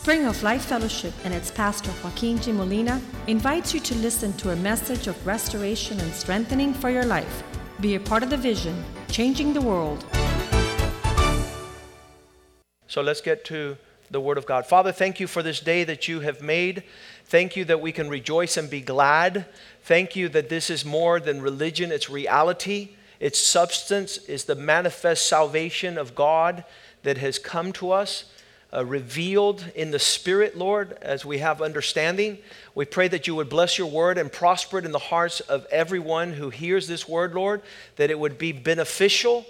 Spring of Life Fellowship and its pastor Joaquin G. Molina invites you to listen to a message of restoration and strengthening for your life. Be a part of the vision, changing the world. So let's get to the Word of God. Father, thank you for this day that you have made. Thank you that we can rejoice and be glad. Thank you that this is more than religion, it's reality. Its substance is the manifest salvation of God that has come to us uh, revealed in the Spirit, Lord, as we have understanding. We pray that you would bless your word and prosper it in the hearts of everyone who hears this word, Lord, that it would be beneficial,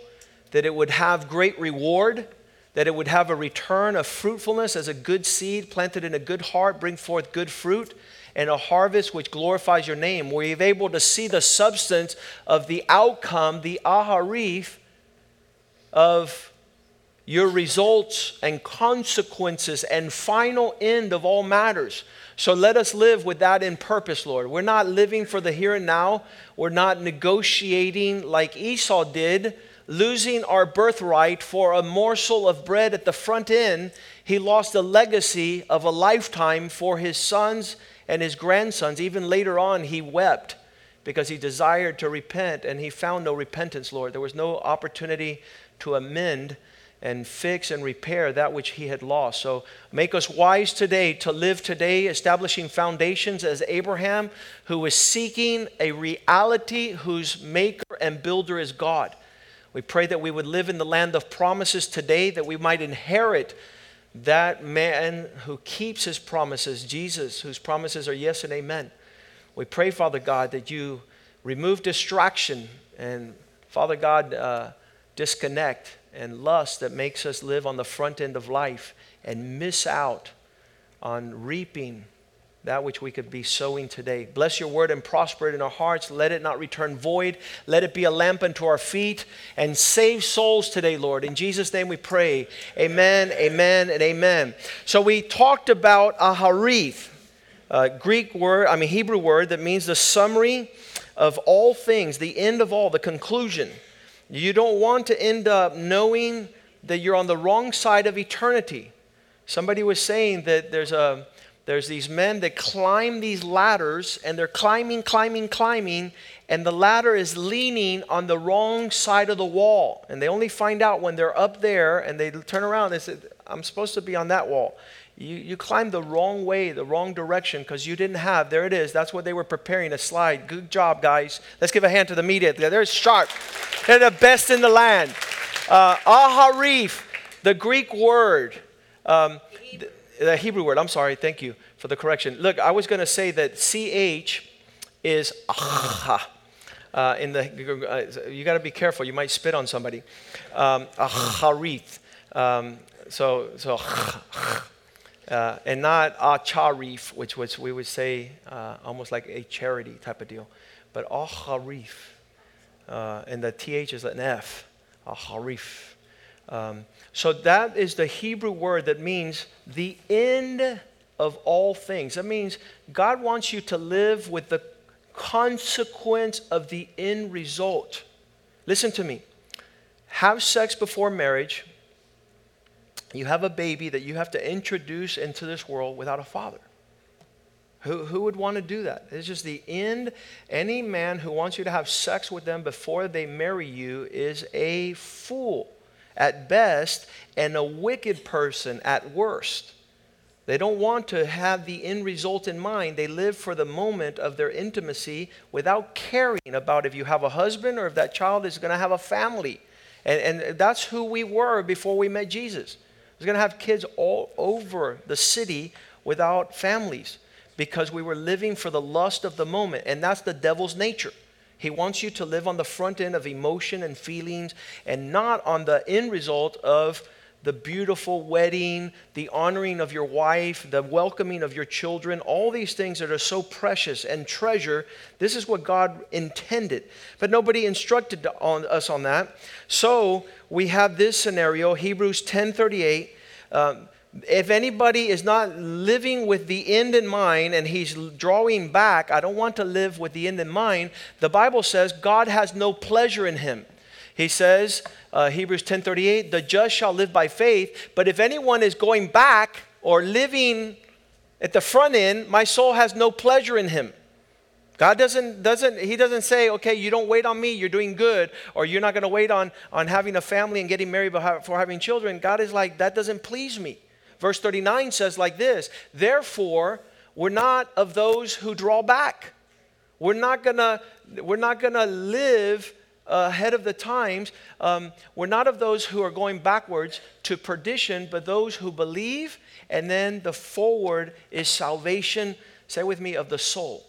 that it would have great reward, that it would have a return of fruitfulness as a good seed planted in a good heart, bring forth good fruit. And a harvest which glorifies your name. We're able to see the substance of the outcome, the aharif of your results and consequences and final end of all matters. So let us live with that in purpose, Lord. We're not living for the here and now. We're not negotiating like Esau did, losing our birthright for a morsel of bread at the front end. He lost the legacy of a lifetime for his sons and his grandsons. Even later on, he wept because he desired to repent and he found no repentance, Lord. There was no opportunity to amend and fix and repair that which he had lost. So make us wise today to live today, establishing foundations as Abraham, who is seeking a reality whose maker and builder is God. We pray that we would live in the land of promises today, that we might inherit that man who keeps his promises, Jesus, whose promises are yes and amen. We pray, Father God, that you remove distraction and, Father God, uh, disconnect and lust that makes us live on the front end of life and miss out on reaping that which we could be sowing today. Bless your word and prosper it in our hearts. Let it not return void. Let it be a lamp unto our feet and save souls today, Lord. In Jesus' name we pray. Amen, amen, and amen. So we talked about aharith, a Greek word, I mean, Hebrew word that means the summary of all things, the end of all, the conclusion. You don't want to end up knowing that you're on the wrong side of eternity. Somebody was saying that there's a there's these men that climb these ladders and they're climbing, climbing, climbing, and the ladder is leaning on the wrong side of the wall. And they only find out when they're up there and they turn around and they say, I'm supposed to be on that wall. You, you climbed the wrong way, the wrong direction, because you didn't have, there it is. That's what they were preparing a slide. Good job, guys. Let's give a hand to the media. They're sharp. They're the best in the land. Uh, aharif, the Greek word, um, the, the Hebrew word, I'm sorry, thank you for the correction. Look, I was going to say that CH is aha. Uh, in the, uh, you got to be careful. You might spit on somebody. Um, aharith. Um, so, so uh, and not acharif, which was we would say uh, almost like a charity type of deal, but acharif, uh, and the th is an f, acharif. Um, so that is the Hebrew word that means the end of all things. That means God wants you to live with the consequence of the end result. Listen to me. Have sex before marriage you have a baby that you have to introduce into this world without a father. Who, who would want to do that? It's just the end. Any man who wants you to have sex with them before they marry you is a fool at best and a wicked person at worst. They don't want to have the end result in mind. They live for the moment of their intimacy without caring about if you have a husband or if that child is going to have a family. And, and that's who we were before we met Jesus was going to have kids all over the city without families because we were living for the lust of the moment. And that's the devil's nature. He wants you to live on the front end of emotion and feelings and not on the end result of the beautiful wedding, the honoring of your wife, the welcoming of your children, all these things that are so precious and treasure. This is what God intended. But nobody instructed on us on that. So we have this scenario, Hebrews 10:38. Um, if anybody is not living with the end in mind and he's drawing back, I don't want to live with the end in mind. The Bible says God has no pleasure in him. He says, uh, Hebrews 10:38, the just shall live by faith. But if anyone is going back, or living at the front end, my soul has no pleasure in him. God doesn't, doesn't, he doesn't say, okay, you don't wait on me, you're doing good, or you're not going to wait on, on having a family and getting married before having children. God is like, that doesn't please me. Verse 39 says like this, therefore, we're not of those who draw back. We're not gonna, we're not gonna live ahead of the times. Um, we're not of those who are going backwards to perdition, but those who believe, and then the forward is salvation, say with me, of the soul.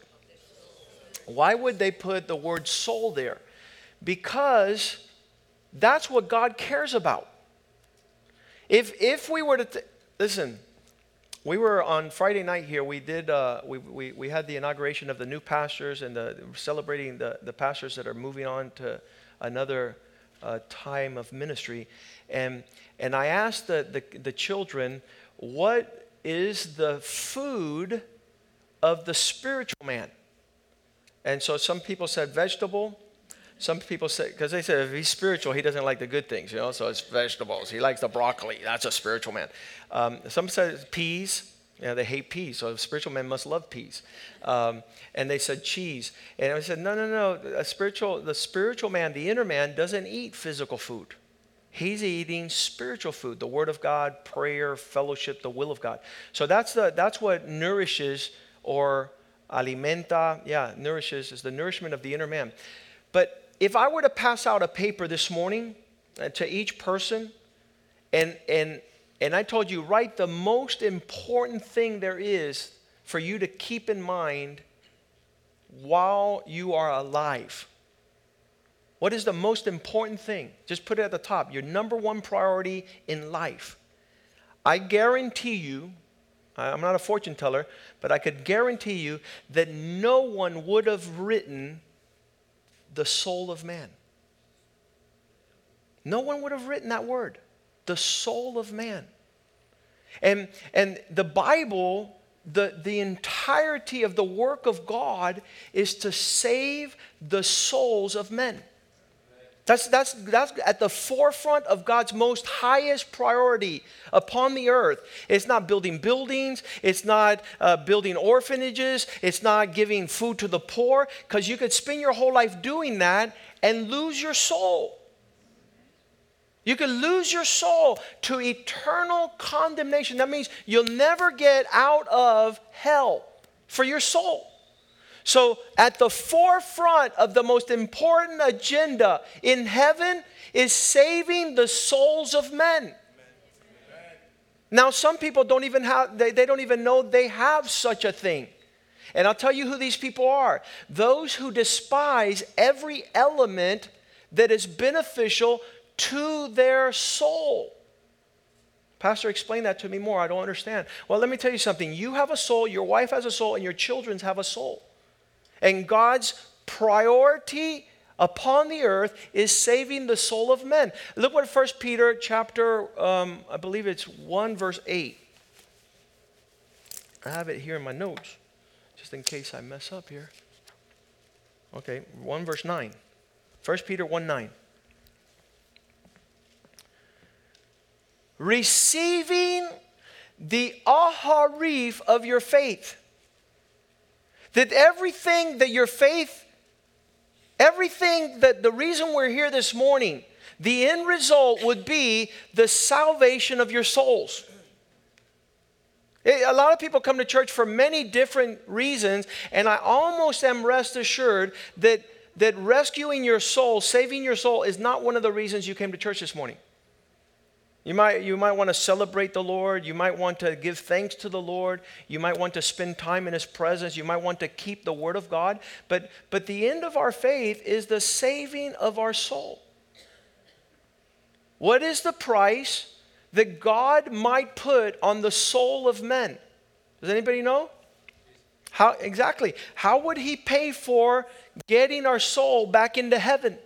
Why would they put the word soul there? Because that's what God cares about. If, if we were to, listen, we were on Friday night here. We did. Uh, we, we, we had the inauguration of the new pastors and the celebrating the, the pastors that are moving on to another uh, time of ministry. And and I asked the, the the children, what is the food of the spiritual man? And so some people said vegetable. Some people say, because they said if he's spiritual, he doesn't like the good things, you know, so it's vegetables. He likes the broccoli. That's a spiritual man. Um, some said peas. You know, they hate peas, so a spiritual men must love peas. Um, and they said cheese. And I said, no, no, no. A spiritual, the spiritual man, the inner man, doesn't eat physical food. He's eating spiritual food, the Word of God, prayer, fellowship, the will of God. So that's, the, that's what nourishes or alimenta, yeah, nourishes, is the nourishment of the inner man. But if I were to pass out a paper this morning uh, to each person, and, and, and I told you, write the most important thing there is for you to keep in mind while you are alive. What is the most important thing? Just put it at the top. Your number one priority in life. I guarantee you, I'm not a fortune teller, but I could guarantee you that no one would have written the soul of man. No one would have written that word, the soul of man. And, and the Bible, the, the entirety of the work of God is to save the souls of men. That's, that's, that's at the forefront of God's most highest priority upon the earth. It's not building buildings, it's not uh, building orphanages, it's not giving food to the poor, because you could spend your whole life doing that and lose your soul. You could lose your soul to eternal condemnation. That means you'll never get out of hell for your soul. So, at the forefront of the most important agenda in heaven is saving the souls of men. Now, some people don't even have, they, they don't even know they have such a thing. And I'll tell you who these people are those who despise every element that is beneficial to their soul. Pastor, explain that to me more. I don't understand. Well, let me tell you something. You have a soul, your wife has a soul, and your children have a soul. And God's priority upon the earth is saving the soul of men. Look what 1 Peter chapter, um, I believe it's 1 verse 8. I have it here in my notes, just in case I mess up here. Okay, 1 verse 9. 1 Peter 1 9. Receiving the aharif of your faith that everything that your faith, everything that the reason we're here this morning, the end result would be the salvation of your souls. Eh, a lot of people come to church for many different reasons, and I almost am rest assured that, that rescuing your soul, saving your soul, is not one of the reasons you came to church this morning. You might, you might want to celebrate the Lord. You might want to give thanks to the Lord. You might want to spend time in His presence. You might want to keep the Word of God. But, but the end of our faith is the saving of our soul. What is the price that God might put on the soul of men? Does anybody know? How exactly? How would He pay for getting our soul back into heaven?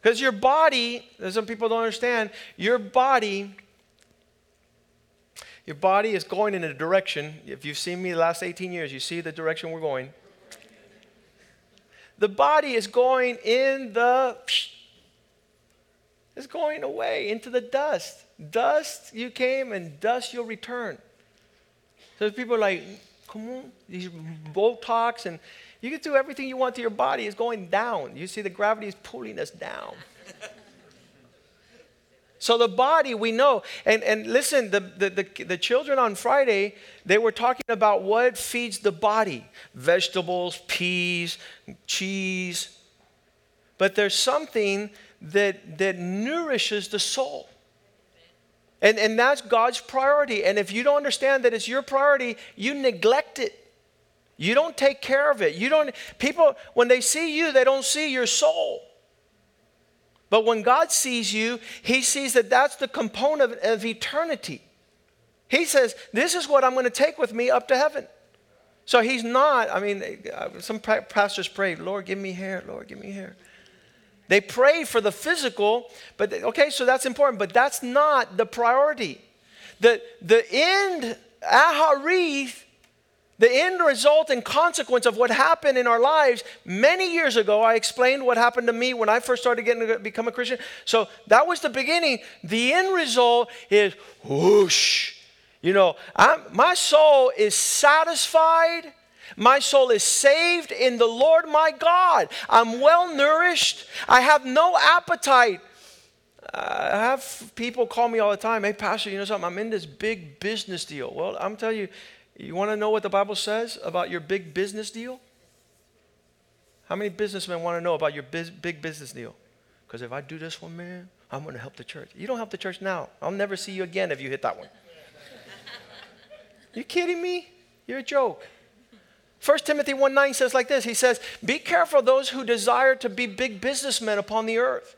Because your body, some people don't understand, your body, your body is going in a direction. If you've seen me the last 18 years, you see the direction we're going. The body is going in the, it's going away into the dust. Dust you came, and dust you'll return. So people are like, come on, these Botox, and you can do everything you want to your body. It's going down. You see, the gravity is pulling us down. So the body, we know. And, and listen, the, the, the, the, children on Friday, they were talking about what feeds the body vegetables, peas, cheese. But there's something that, that nourishes the soul. And, and that's God's priority. And if you don't understand that it's your priority, you neglect it. You don't take care of it. You don't, people, when they see you, they don't see your soul. But when God sees you, He sees that that's the component of, eternity. He says, This is what I'm going to take with me up to heaven. So He's not, I mean, some pastors pray, Lord, give me hair, Lord, give me hair. They pray for the physical, but okay, so that's important, but that's not the priority. The, the end, aharith, the end result and consequence of what happened in our lives many years ago i explained what happened to me when i first started getting to become a christian. So that was the beginning. The end result is whoosh. You know I'm, my soul is satisfied. My soul is saved in the lord my god. I'm well nourished. I have no appetite. I have people call me all the time, hey, Pastor, you know something? I'm in this big business deal. Well, I'm telling you, you want to know what the Bible says about your big business deal? How many businessmen want to know about your big business deal? Because if I do this one, man, I'm going to help the church. You don't help the church now. I'll never see you again if you hit that one. you kidding me? You're a joke. 1 Timothy 1 9 says like this He says, Be careful those who desire to be big businessmen upon the earth.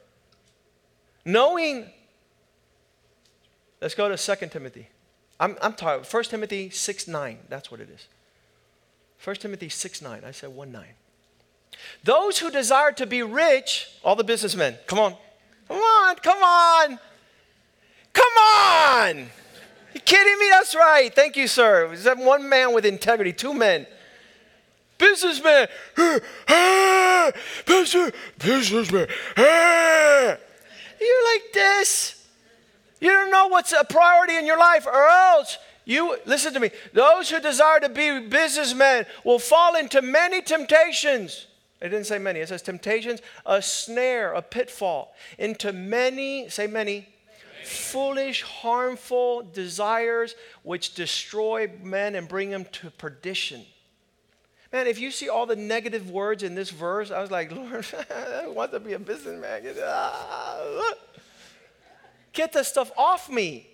Knowing, let's go to 2 Timothy. I'm, I'm talking 1 Timothy 6 9. That's what it is. 1 Timothy 6 9. I said 1 9. Those who desire to be rich, all the businessmen, come on. Come on, come on. Come on. You kidding me? That's right. Thank you, sir. Is that one man with integrity? Two men. Businessman. Businessman. You're like this. You don't know what's a priority in your life, or else you, listen to me, those who desire to be businessmen will fall into many temptations. It didn't say many, it says temptations, a snare, a pitfall, into many, say many, foolish, harmful desires which destroy men and bring them to perdition. Man, if you see all the negative words in this verse, I was like, Lord, I want to be a businessman. Ah. Get this stuff off me.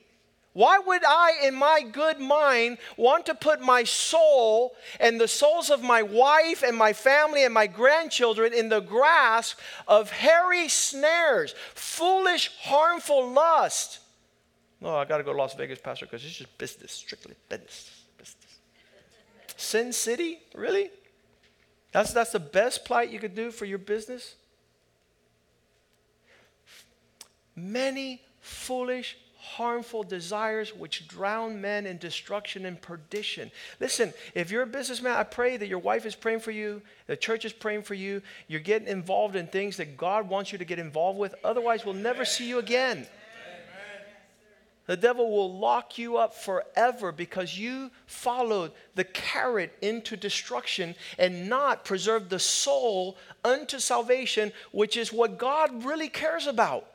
Why would I, in my good mind, want to put my soul and the souls of my wife and my family and my grandchildren in the grasp of hairy snares, foolish, harmful lust? No, I got to go to Las Vegas, Pastor, because it's just business, strictly business. business. Sin City? Really? That's, that's the best plight you could do for your business? Many foolish, harmful desires which drown men in destruction and perdition. Listen, if you're a businessman, I pray that your wife is praying for you, the church is praying for you, you're getting involved in things that God wants you to get involved with. Otherwise, we'll never see you again. The devil will lock you up forever because you followed the carrot into destruction and not preserved the soul unto salvation, which is what God really cares about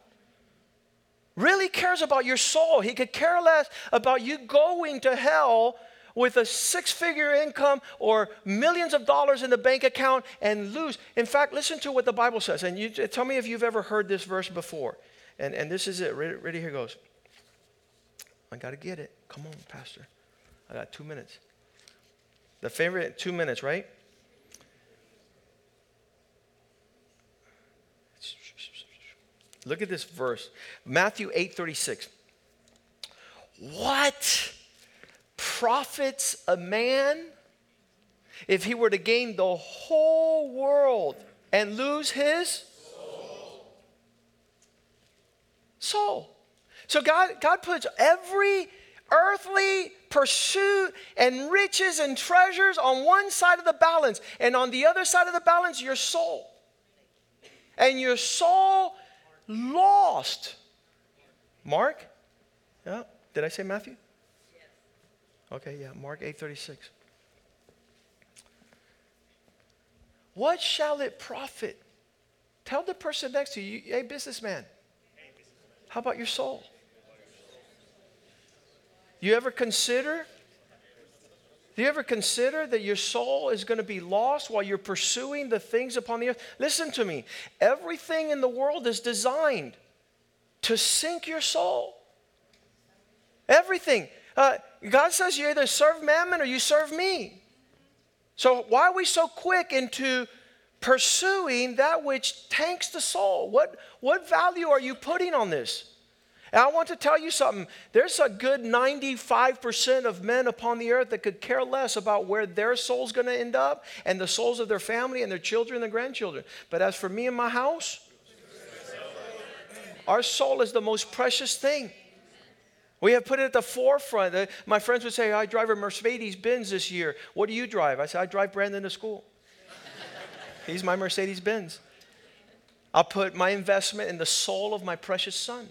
really cares about your soul. He could care less about you going to hell with a six figure income or millions of dollars in the bank account and lose. In fact, listen to what the Bible says. And you tell me if you've ever heard this verse before. And, and this is it. Ready, ready here goes. I got to get it. Come on, Pastor. I got two minutes. The favorite two minutes, right? Look at this verse. Matthew 8 36. What profits a man if he were to gain the whole world and lose his soul? soul. So God, God puts every earthly pursuit and riches and treasures on one side of the balance, and on the other side of the balance, your soul. And your soul lost. Mark? Yeah. Did I say Matthew? Okay, yeah, Mark 8:36. What shall it profit? Tell the person next to you, hey businessman. How about your soul? You ever consider do you ever consider that your soul is going to be lost while you're pursuing the things upon the earth? Listen to me. Everything in the world is designed to sink your soul. Everything. Uh, God says you either serve mammon or you serve me. So why are we so quick into pursuing that which tanks the soul? What, what value are you putting on this? And I want to tell you something. There's a good 95% of men upon the earth that could care less about where their soul's going to end up and the souls of their family and their children and their grandchildren. But as for me and my house, our soul is the most precious thing. We have put it at the forefront. Uh, my friends would say, I drive a Mercedes Benz this year. What do you drive? I said, I drive Brandon to school. He's my Mercedes Benz. I'll put my investment in the soul of my precious son.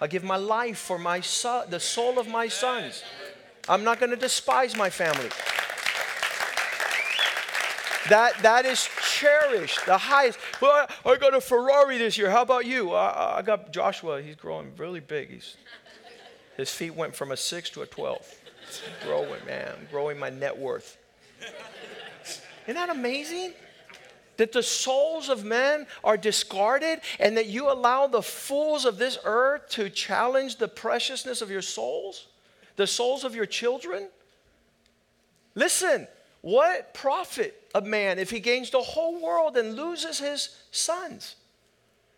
I give my life for my son, the soul of my sons. I'm not going to despise my family. That, that is cherished, the highest. Well, I, I got a Ferrari this year. How about you? I, I got Joshua. He's growing really big. He's, his feet went from a six to a 12. growing, man. growing my net worth. Isn't that amazing? That the souls of men are discarded and that you allow the fools of this earth to challenge the preciousness of your souls, the souls of your children? Listen, what profit a man if he gains the whole world and loses his sons?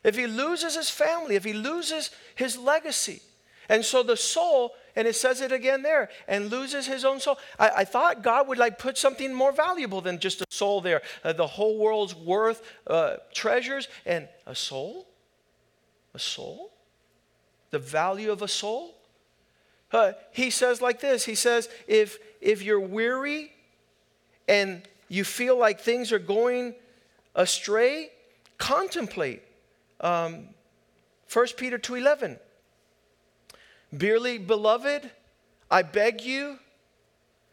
If he loses his family, if he loses his legacy? And so the soul and it says it again there, and loses his own soul. I, I thought God would like put something more valuable than just a soul there. Uh, the whole world's worth, uh, treasures, and a soul? A soul? The value of a soul? Uh, he says like this He says, if, if you're weary and you feel like things are going astray, contemplate. Um, 1 Peter 2.11 Dearly beloved, I beg you,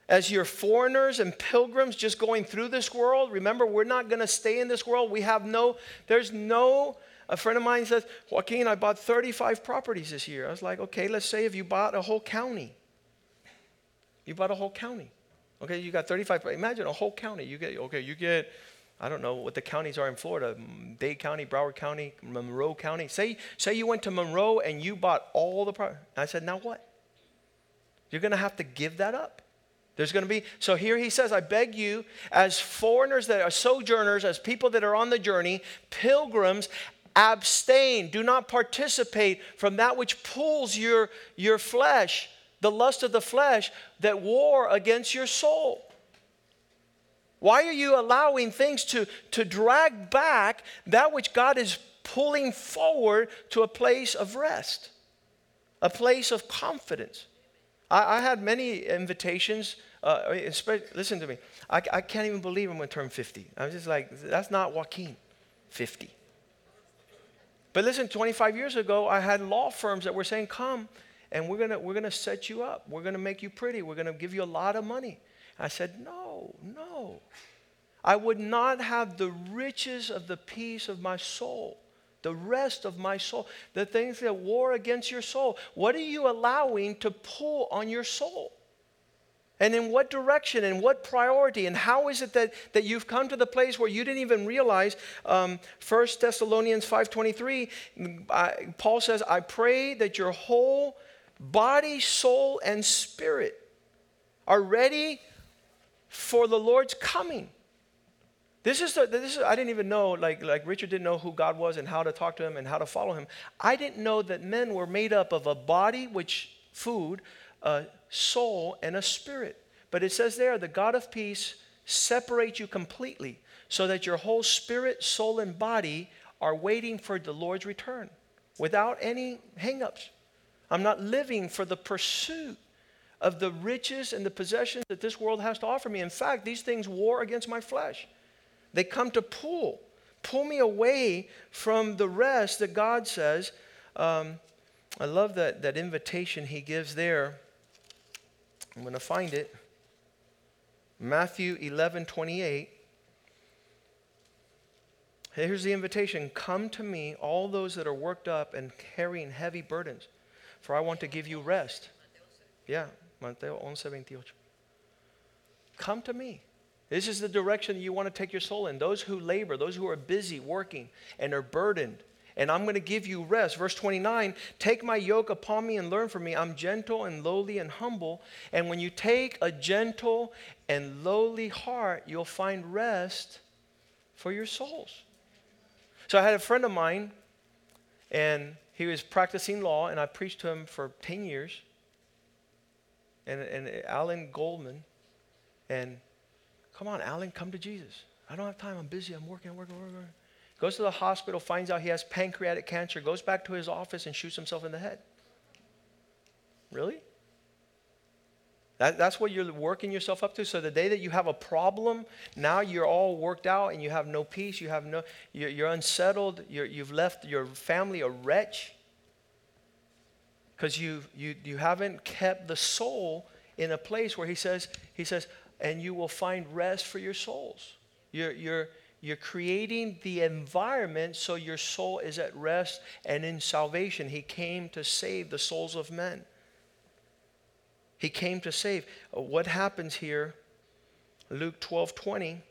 as you're foreigners and pilgrims just going through this world, remember, we're not going to stay in this world. We have no, there's no, a friend of mine says, Joaquin, I bought 35 properties this year. I was like, okay, let's say if you bought a whole county. You bought a whole county. Okay, you got 35, imagine a whole county. You get, okay, you get I don't know what the counties are in Florida Dade County, Broward County, Monroe County. Say, say you went to Monroe and you bought all the property. I said, now what? You're going to have to give that up. There's going to be, so here he says, I beg you, as foreigners that are sojourners, as people that are on the journey, pilgrims, abstain. Do not participate from that which pulls your, your flesh, the lust of the flesh that war against your soul. Why are you allowing things to, to drag back that which God is pulling forward to a place of rest, a place of confidence? I, I had many invitations. Uh, listen to me. I, I can't even believe I'm going to turn 50. I'm just like, that's not Joaquin, 50. But listen, 25 years ago, I had law firms that were saying, come and we're going to we're going to set you up. We're going to make you pretty. We're going to give you a lot of money. I said, No, no. I would not have the riches of the peace of my soul, the rest of my soul, the things that war against your soul. What are you allowing to pull on your soul? And in what direction and what priority? And how is it that, that you've come to the place where you didn't even realize? Um, 1 Thessalonians 5.23, Paul says, I pray that your whole body, soul, and spirit are ready for the Lord's coming. This is, the, this is, I didn't even know, like, like Richard didn't know who God was and how to talk to him and how to follow him. I didn't know that men were made up of a body, which food, a soul, and a spirit. But it says there, the God of peace separates you completely so that your whole spirit, soul, and body are waiting for the Lord's return without any hangups. I'm not living for the pursuit of the riches and the possessions that this world has to offer me. In fact, these things war against my flesh. They come to pull, pull me away from the rest that God says um, I love that, that invitation he gives there. I'm going to find it. Matthew 11 28. Here's the invitation Come to me, all those that are worked up and carrying heavy burdens, for I want to give you rest. Yeah, Mateo 11 28. Come to me. This is the direction you want to take your soul in. Those who labor, those who are busy working and are burdened, and I'm going to give you rest. Verse 29 Take my yoke upon me and learn from me. I'm gentle and lowly and humble. And when you take a gentle and lowly heart, you'll find rest for your souls. So I had a friend of mine, and he was practicing law, and I preached to him for 10 years. And, and Alan Goldman, and come on, Alan, come to Jesus. I don't have time. I'm busy. I'm working. I'm working. I'm working goes to the hospital, finds out he has pancreatic cancer, goes back to his office and shoots himself in the head. Really? That, that's what you're working yourself up to. So the day that you have a problem, now you're all worked out and you have no peace, you have no, you're, you're unsettled, you're, you've left your family a wretch because you, you, you haven't kept the soul in a place where he says, he says, and you will find rest for your souls. You're, you're, you're creating the environment so your soul is at rest and in salvation. He came to save the souls of men. He came to save. What happens here? Luke 12 20,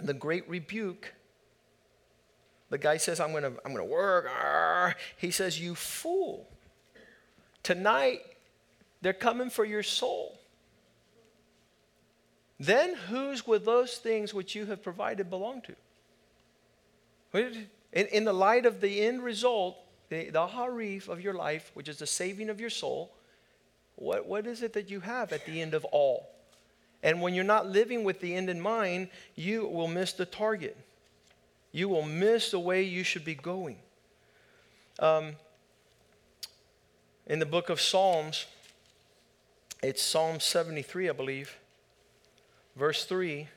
the great rebuke. The guy says, I'm going to I'm to work. He says, You fool. Tonight, they're coming for your soul. Then whose would those things which you have provided belong to? In, in the light of the end result, the, the harif of your life, which is the saving of your soul, what, what is it that you have at the end of all? And when you're not living with the end in mind, you will miss the target. You will miss the way you should be going. Um, in the book of Psalms, it's Psalm 73, I believe. Verse 3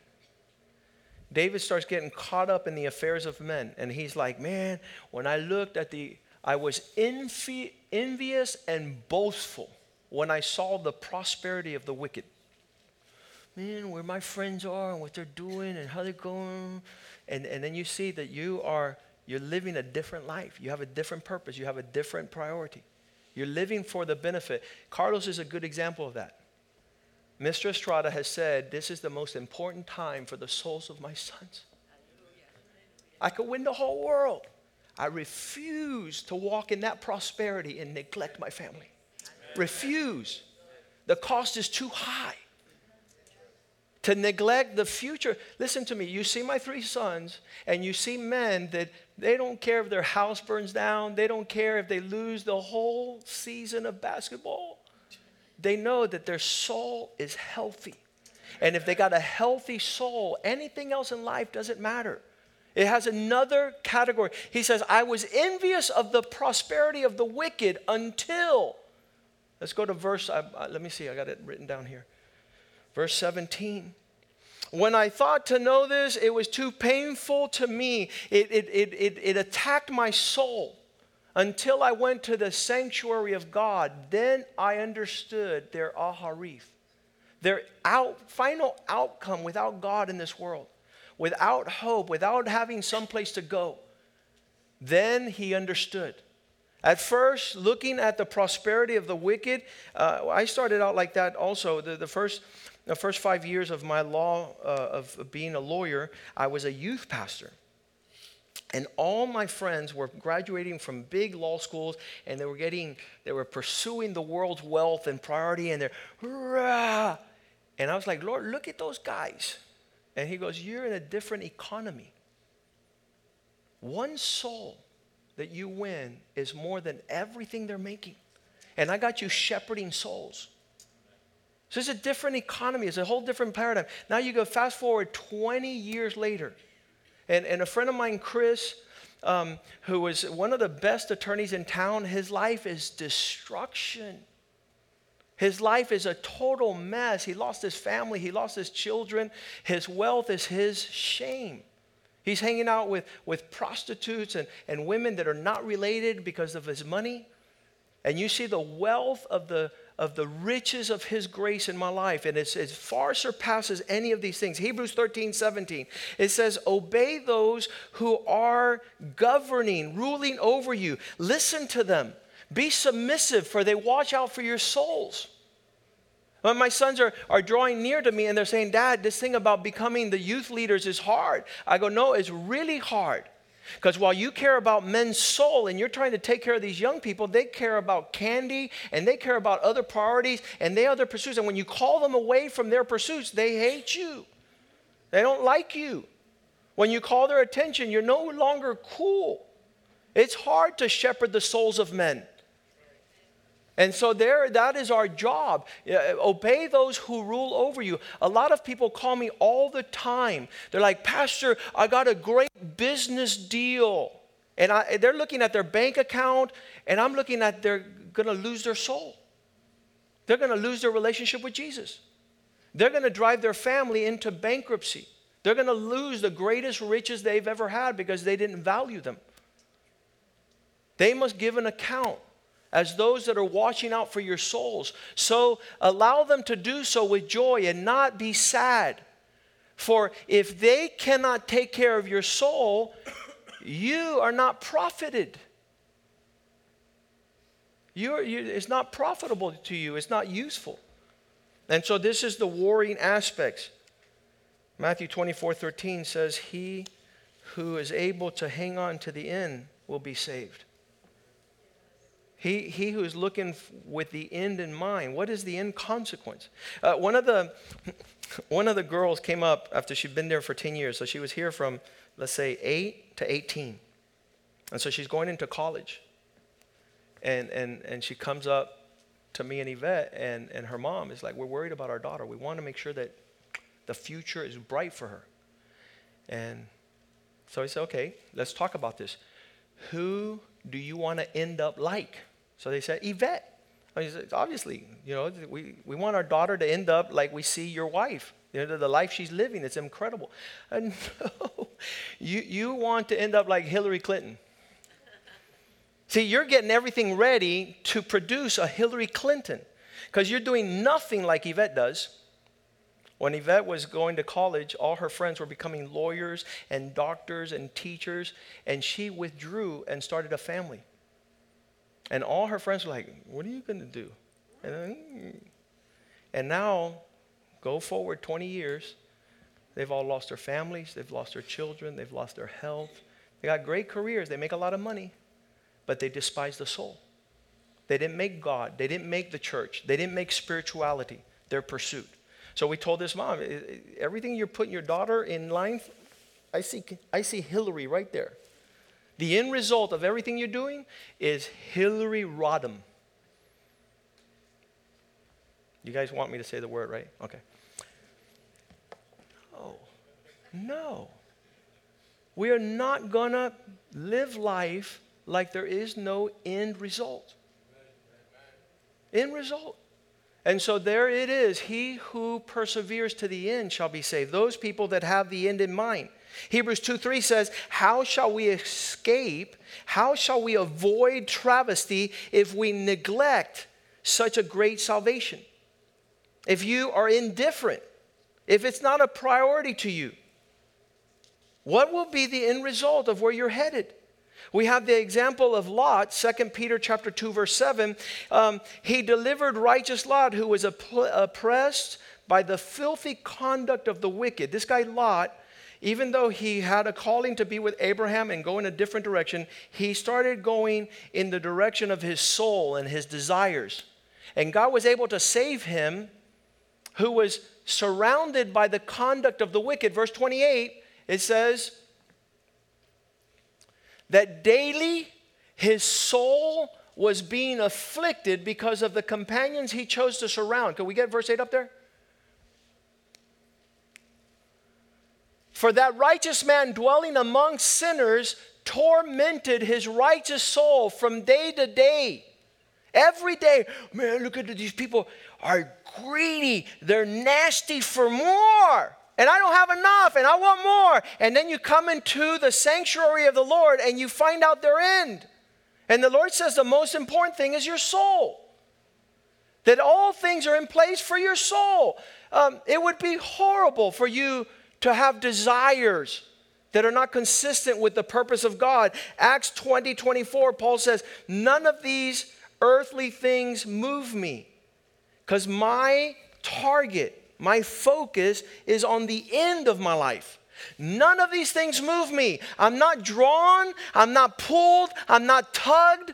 David starts getting caught up in the affairs of men. And he's like, Man, when I looked at the, I was envious and boastful when I saw the prosperity of the wicked. Man, where my friends are and what they're doing and how they're going. And, and then you see that you are, you're living a different life. You have a different purpose. You have a different priority. You're living for the benefit. Carlos is a good example of that. Mr. Estrada has said, This is the most important time for the souls of my sons. I could win the whole world. I refuse to walk in that prosperity and neglect my family. Refuse. The cost is too high. To neglect the future. Listen to me. You see my three sons, and you see men that they don't care if their house burns down, they don't care if they lose the whole season of basketball they know that their soul is healthy. And if they got a healthy soul, anything else in life doesn't matter. It has another category. He says, I was envious of the prosperity of the wicked until. Let's go to verse, uh, let me see, I got it written down here. Verse 17. When I thought to know this, it was too painful to me. It, it, it, it, it attacked my soul until I went to the sanctuary of God, then I understood their aharif, their out, final outcome without God in this world, without hope, without having some place to go. Then he understood. At first, looking at the prosperity of the wicked, uh, I started out like that also. The, the, first, the first five years of my law, uh, of being a lawyer, I was a youth pastor. And all my friends were graduating from big law schools and they were getting, they were pursuing the world's wealth and priority and they're, Rah! and I was like, Lord, look at those guys. And he goes, You're in a different economy. One soul that you win is more than everything they're making. And I got you shepherding souls. So it's a different economy, it's a whole different paradigm. Now you go fast forward 20 years later. And, and a friend of mine, Chris, um, who was one of the best attorneys in town, his life is destruction. His life is a total mess. He lost his family, he lost his children. His wealth is his shame. He's hanging out with, with prostitutes and, and women that are not related because of his money. and you see the wealth of the of the riches of his grace in my life. And it far surpasses any of these things. Hebrews 13 17 it says obey those who are governing ruling over you. Listen to them. Be submissive for they watch out for your souls. When my sons are, are drawing near to me and they're saying, Dad, this thing about becoming the youth leaders is hard. I go, No, it's really hard. Because while you care about men's soul and you're trying to take care of these young people, they care about candy and they care about other priorities and they other pursuits. And when you call them away from their pursuits, they hate you. They don't like you. When you call their attention, you're no longer cool. It's hard to shepherd the souls of men. And so there that is our job. Uh, obey those who rule over you. A lot of people call me all the time. They're like, "Pastor, I got a great business deal." And I, they're looking at their bank account and I'm looking at they're going to lose their soul. They're going to lose their relationship with Jesus. They're going to drive their family into bankruptcy. They're going to lose the greatest riches they've ever had because they didn't value them. They must give an account as those that are watching out for your souls. So allow them to do so with joy and not be sad. For if they cannot take care of your soul, you are not profited. You're, you, it's not profitable to you, it's not useful. And so this is the warring aspects. Matthew 24 13 says, He who is able to hang on to the end will be saved. He, he who is looking with the end in mind. What is the end consequence? Uh, one, of the, one of the girls came up after she'd been there for 10 years. So she was here from, let's say, 8 to 18. And so she's going into college. And, and, and she comes up to me and Yvette, and, and her mom is like, We're worried about our daughter. We want to make sure that the future is bright for her. And so I said, Okay, let's talk about this. Who do you want to end up like? So they said, Yvette. I mean, obviously, you know, we, we want our daughter to end up like we see your wife. You know, the life she's living, it's incredible. Uh, and no, you, you want to end up like Hillary Clinton. See, you're getting everything ready to produce a Hillary Clinton because you're doing nothing like Yvette does. When Yvette was going to college, all her friends were becoming lawyers and doctors and teachers, and she withdrew and started a family. And all her friends were like, What are you going to do? And, mm. and now, go forward 20 years, they've all lost their families, they've lost their children, they've lost their health. They got great careers, they make a lot of money, but they despise the soul. They didn't make God, they didn't make the church, they didn't make spirituality their pursuit. So we told this mom, everything you're putting your daughter in line, I see, I see Hillary right there. The end result of everything you're doing is Hillary Rodham. You guys want me to say the word, right? Okay. Oh, no. We are not going to live life like there is no end result. End result. And so there it is. He who perseveres to the end shall be saved. Those people that have the end in mind. Hebrews 2 3 says, How shall we escape? How shall we avoid travesty if we neglect such a great salvation? If you are indifferent, if it's not a priority to you, what will be the end result of where you're headed? We have the example of Lot, 2 Peter chapter 2, verse 7. Um, he delivered righteous Lot, who was oppressed by the filthy conduct of the wicked. This guy, Lot, even though he had a calling to be with Abraham and go in a different direction, he started going in the direction of his soul and his desires. And God was able to save him, who was surrounded by the conduct of the wicked. Verse 28, it says that daily his soul was being afflicted because of the companions he chose to surround. Can we get verse 8 up there? For that righteous man dwelling among sinners tormented his righteous soul from day to day. Every day, man, look at these people are greedy. They're nasty for more. And I don't have enough and I want more. And then you come into the sanctuary of the Lord and you find out their end. And the Lord says the most important thing is your soul. That all things are in place for your soul. Um, it would be horrible for you to have desires that are not consistent with the purpose of God. Acts 20 24, Paul says, None of these earthly things move me because my target, my focus is on the end of my life. None of these things move me. I'm not drawn, I'm not pulled, I'm not tugged.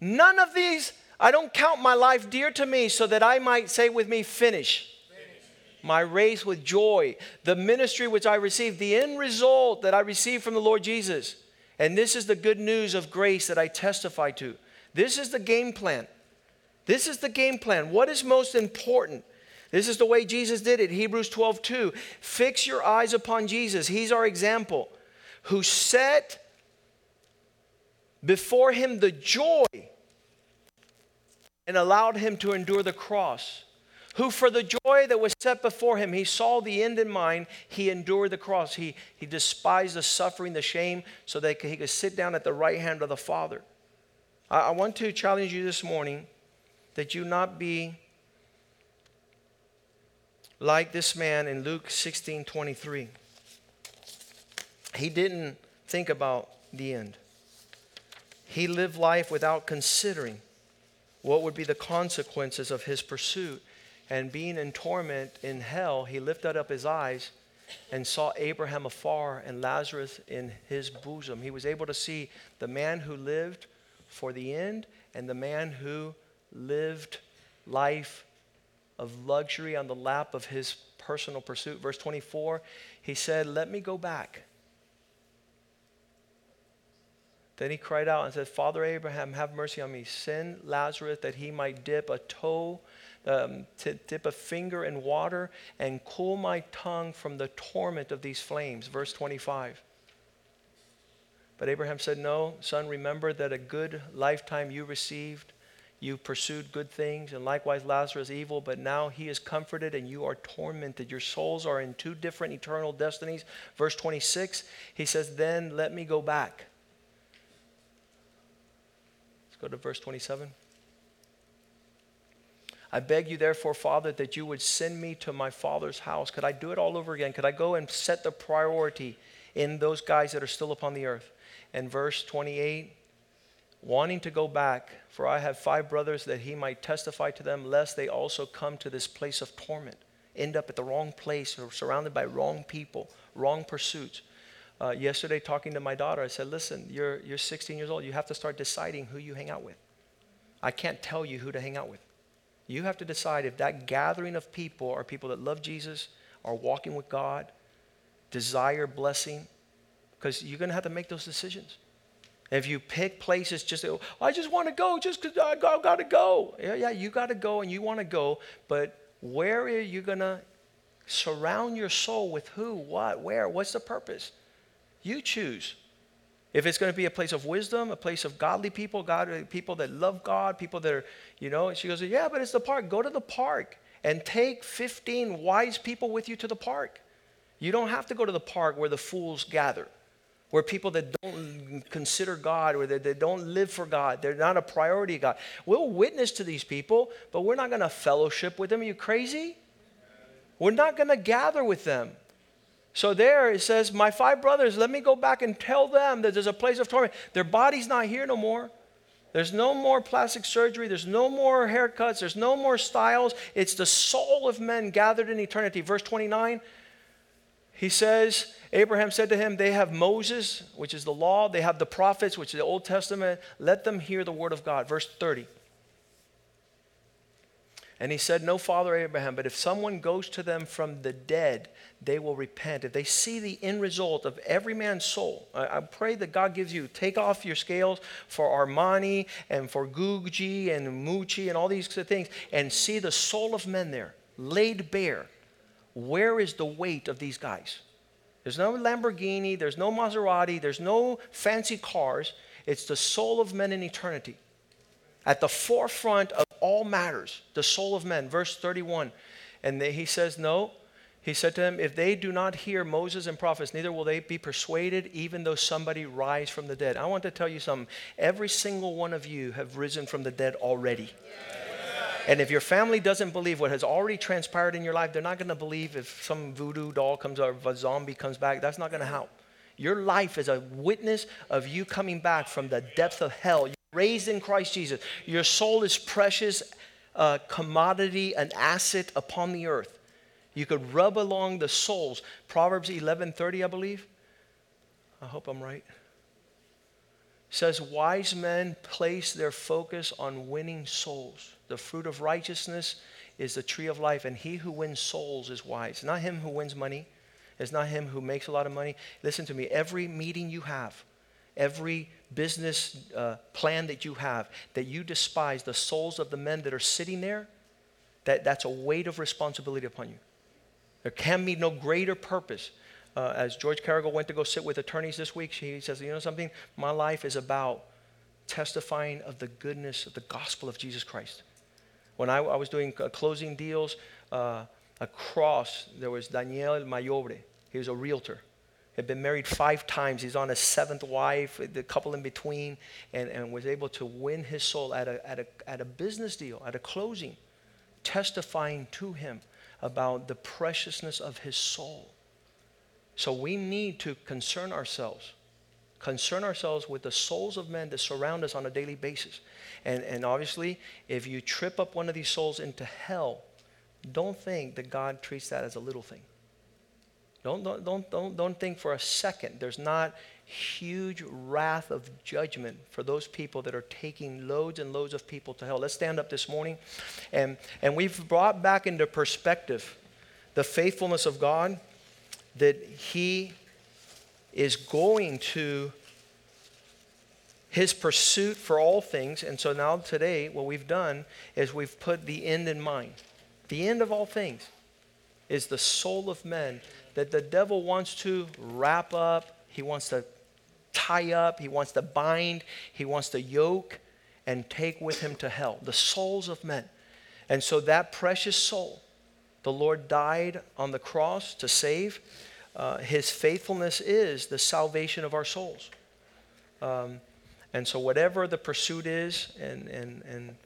None of these, I don't count my life dear to me so that I might say with me, finish. My race with joy, the ministry which I received, the end result that I received from the Lord Jesus. And this is the good news of grace that I testify to. This is the game plan. This is the game plan. What is most important? This is the way Jesus did it. Hebrews 12, 2. Fix your eyes upon Jesus. He's our example, who set before him the joy and allowed him to endure the cross. Who, for the joy that was set before him, he saw the end in mind, he endured the cross. He, he despised the suffering, the shame, so that he could sit down at the right hand of the Father. I, I want to challenge you this morning that you not be like this man in Luke 16 23. He didn't think about the end. He lived life without considering what would be the consequences of his pursuit. And being in torment in hell, he lifted up his eyes and saw Abraham afar and Lazarus in his bosom. He was able to see the man who lived for the end and the man who lived life of luxury on the lap of his personal pursuit. Verse 24, he said, Let me go back. Then he cried out and said, Father Abraham, have mercy on me. Send Lazarus that he might dip a toe, um, dip a finger in water and cool my tongue from the torment of these flames. Verse 25. But Abraham said, No, son, remember that a good lifetime you received you pursued good things, and likewise Lazarus evil, but now he is comforted and you are tormented. Your souls are in two different eternal destinies. Verse 26, he says, Then let me go back. Let's go to verse 27. I beg you, therefore, Father, that you would send me to my father's house. Could I do it all over again? Could I go and set the priority in those guys that are still upon the earth? And verse 28 wanting to go back, for I have five brothers that he might testify to them, lest they also come to this place of torment, end up at the wrong place or surrounded by wrong people, wrong pursuits. Uh, yesterday, talking to my daughter, I said, Listen, you're, you're 16 years old. You have to start deciding who you hang out with. I can't tell you who to hang out with. You have to decide if that gathering of people are people that love Jesus, are walking with God, desire blessing, because you're going to have to make those decisions. If you pick places just, I just want to go just because I got to go. Yeah, yeah, you got to go and you want to go, but where are you to surround your soul with who, what, where? What's the purpose? You choose. If it's going to be a place of wisdom, a place of godly people, God, uh, people that love God, people that are, you know, she goes, yeah, but it's the park. Go to the park and take 15 wise people with you to the park. You don't have to go to the park where the fools gather where people that don't consider God or that they don't live for God, they're not a priority of God. We'll witness to these people, but we're not going to fellowship with them. Are you crazy? We're not going to gather with them. So there it says, My five brothers, let me go back and tell them that there's a place of torment. Their body's not here no more. There's no more plastic surgery. There's no more haircuts. There's no more styles. It's the soul of men gathered in eternity. Verse 29, he says, Abraham said to him, They have Moses, which is the law, they have the prophets, which is the Old Testament. Let them hear the word of God. Verse 30. And he said, No, Father Abraham, but if someone goes to them from the dead, they will repent. If they see the end result of every man's soul, I, I pray that God gives you, take off your scales for Armani and for Gucci and Mucci and all these things, and see the soul of men there laid bare. Where is the weight of these guys? There's no Lamborghini, there's no Maserati, there's no fancy cars. It's the soul of men in eternity. At the forefront of all matters, the soul of men. Verse 31. And he says, No. He said to them, If they do not hear Moses and prophets, neither will they be persuaded, even though somebody rise from the dead. I want to tell you something. Every single one of you have risen from the dead already. And if your family doesn't believe what has already transpired in your life, they're not going to believe if some voodoo doll comes or a zombie comes back. That's not going to help. Your life is a witness of you coming back from the depth of hell. You're raised in Christ Jesus. Your soul is precious, uh, commodity, an asset upon the earth. You could rub along the souls. Proverbs 11:30, I believe. I hope I'm right. Says wise men place their focus on winning souls. The fruit of righteousness is the tree of life, and he who wins souls is wise. Not him who wins money. It's not him who makes a lot of money. Listen to me. Every meeting you have, every business uh, plan that you have, that you despise the souls of the men that are sitting there, that, that's a weight of responsibility upon you. There can be no greater purpose. Uh, as George Carrigal went to go sit with attorneys this week, he says, You know something? My life is about testifying of the goodness of the gospel of Jesus Christ. When I, I was doing uh, closing deals uh, across, there was Daniel Mayobre. He was a realtor. Had been married five times. He's on his seventh wife, the couple in between, and, and was able to win his soul at a, at, a, at a business deal, at a closing, testifying to him about the preciousness of his soul. So we need to concern ourselves, concern ourselves with the souls of men that surround us on a daily basis. And, and obviously, if you trip up one of these souls into hell, don't think that God treats that as a little thing. Don't, don't, don't, don't, don't think for a second there's not huge wrath of judgment for those people that are taking loads and loads of people to hell. Let's stand up this morning. And, and we've brought back into perspective the faithfulness of God that He is going to his pursuit for all things. And so now today, what we've done is we've put the end in mind. The end of all things is the soul of men that the devil wants to wrap up, he wants to tie up, he wants to bind, he wants to yoke and take with him to hell. The souls of men. And so that precious soul, the Lord died on the cross to save. Uh, his faithfulness is the salvation of our souls. Um, and so, whatever the pursuit is, and, and, and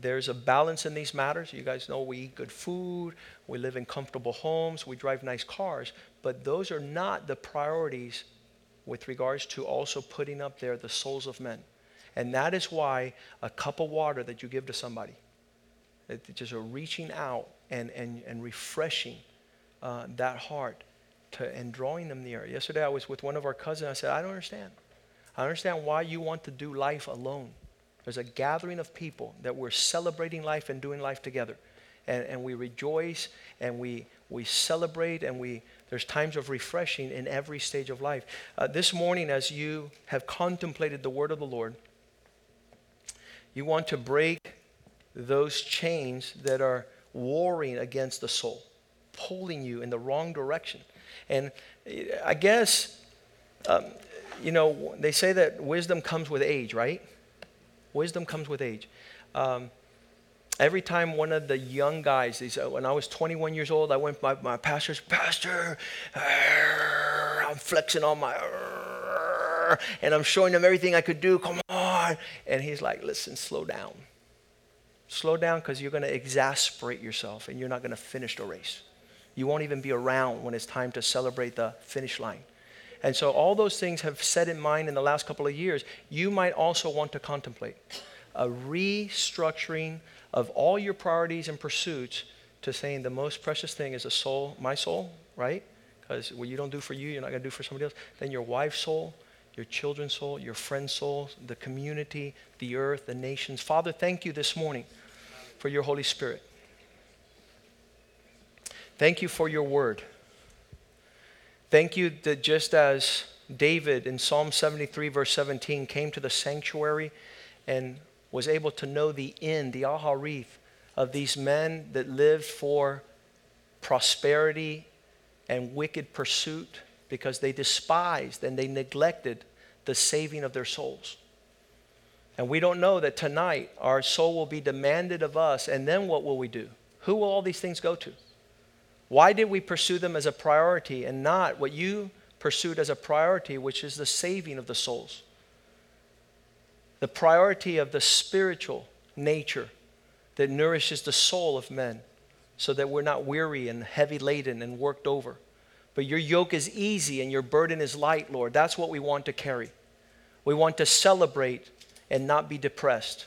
there's a balance in these matters. You guys know we eat good food, we live in comfortable homes, we drive nice cars, but those are not the priorities with regards to also putting up there the souls of men. And that is why a cup of water that you give to somebody, it's just a reaching out and, and, and refreshing uh, that heart to, and drawing them near. Yesterday I was with one of our cousins. I said, I don't understand. I understand why you want to do life alone. There's a gathering of people that we're celebrating life and doing life together. And, and we rejoice and we, we celebrate and we, there's times of refreshing in every stage of life. Uh, this morning, as you have contemplated the word of the Lord, you want to break those chains that are warring against the soul, pulling you in the wrong direction. And I guess um, you know, they say that wisdom comes with age, right? Wisdom comes with age. Um, every time one of the young guys, they said, when I was 21 years old, I went, my, my pastor's, Pastor, I'm flexing on my, and I'm showing them everything I could do. Come on. And he's like, listen, slow down. Slow down because you're going to exasperate yourself and you're not going to finish the race. You won't even be around when it's time to celebrate the finish line. And so, all those things have set in mind in the last couple of years. You might also want to contemplate a restructuring of all your priorities and pursuits to saying the most precious thing is a soul, my soul, right? Because what you don't do for you, you're not going to do for somebody else. Then your wife's soul, your children's soul, your friend's soul, the community, the earth, the nations. Father, thank you this morning for your Holy Spirit. Thank you for your word. Thank you that just as David in Psalm 73, verse 17, came to the sanctuary and was able to know the end, the aharith, of these men that lived for prosperity and wicked pursuit because they despised and they neglected the saving of their souls. And we don't know that tonight our soul will be demanded of us, and then what will we do? Who will all these things go to? Why did we pursue them as a priority and not what you pursued as a priority, which is the saving of the souls? The priority of the spiritual nature that nourishes the soul of men so that we're not weary and heavy laden and worked over. But your yoke is easy and your burden is light, Lord. That's what we want to carry. We want to celebrate and not be depressed.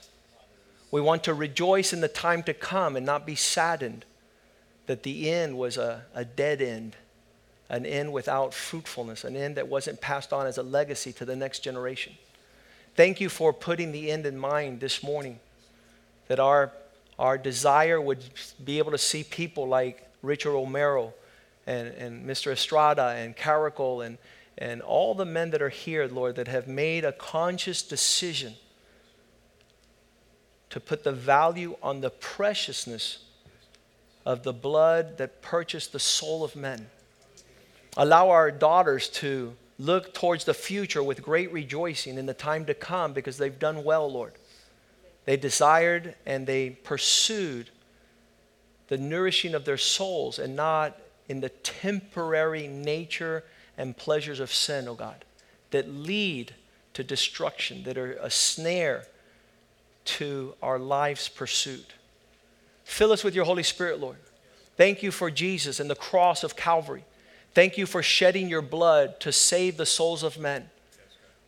We want to rejoice in the time to come and not be saddened that the end was a, a dead end, an end without fruitfulness, an end that wasn't passed on as a legacy to the next generation. Thank you for putting the end in mind this morning, that our, our desire would be able to see people like Richard Romero and, and Mr. Estrada and Caracol and, and all the men that are here, Lord, that have made a conscious decision to put the value on the preciousness of the blood that purchased the soul of men. Allow our daughters to look towards the future with great rejoicing in the time to come because they've done well, Lord. They desired and they pursued the nourishing of their souls and not in the temporary nature and pleasures of sin, oh God, that lead to destruction, that are a snare to our life's pursuit. Fill us with your Holy Spirit, Lord. Thank you for Jesus and the cross of Calvary. Thank you for shedding your blood to save the souls of men.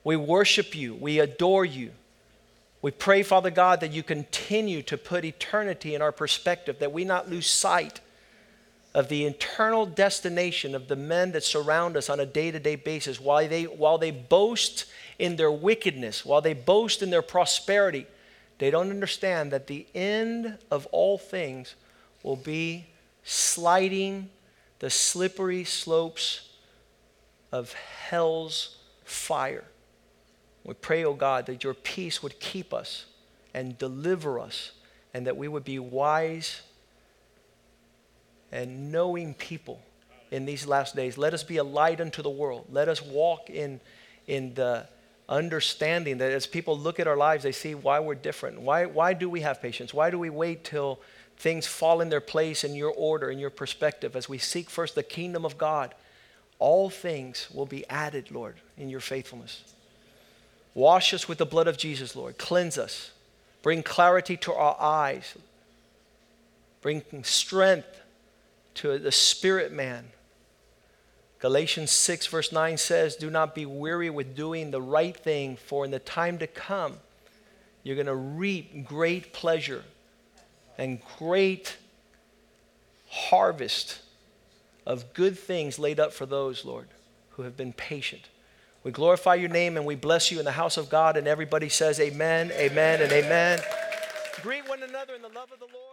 We worship you. We adore you. We pray, Father God, that you continue to put eternity in our perspective, that we not lose sight of the eternal destination of the men that surround us on a day to day basis while they, while they boast in their wickedness, while they boast in their prosperity they don't understand that the end of all things will be sliding the slippery slopes of hell's fire. We pray, oh God, that your peace would keep us and deliver us, and that we would be wise and knowing people in these last days. Let us be a light unto the world. Let us walk in, in the understanding that as people look at our lives, they see why we're different. Why, why do we have patience? Why do we wait till things fall in their place in your order, in your perspective? As we seek first the kingdom of God, all things will be added, Lord, in your faithfulness. Wash us with the blood of Jesus, Lord. Cleanse us. Bring clarity to our eyes. Bring strength to the spirit man Galatians 6, verse 9 says, Do not be weary with doing the right thing, for in the time to come, you're going to reap great pleasure and great harvest of good things laid up for those, Lord, who have been patient. We glorify your name and we bless you in the house of God. And everybody says, Amen, amen, and amen. Greet one another in the love of the Lord.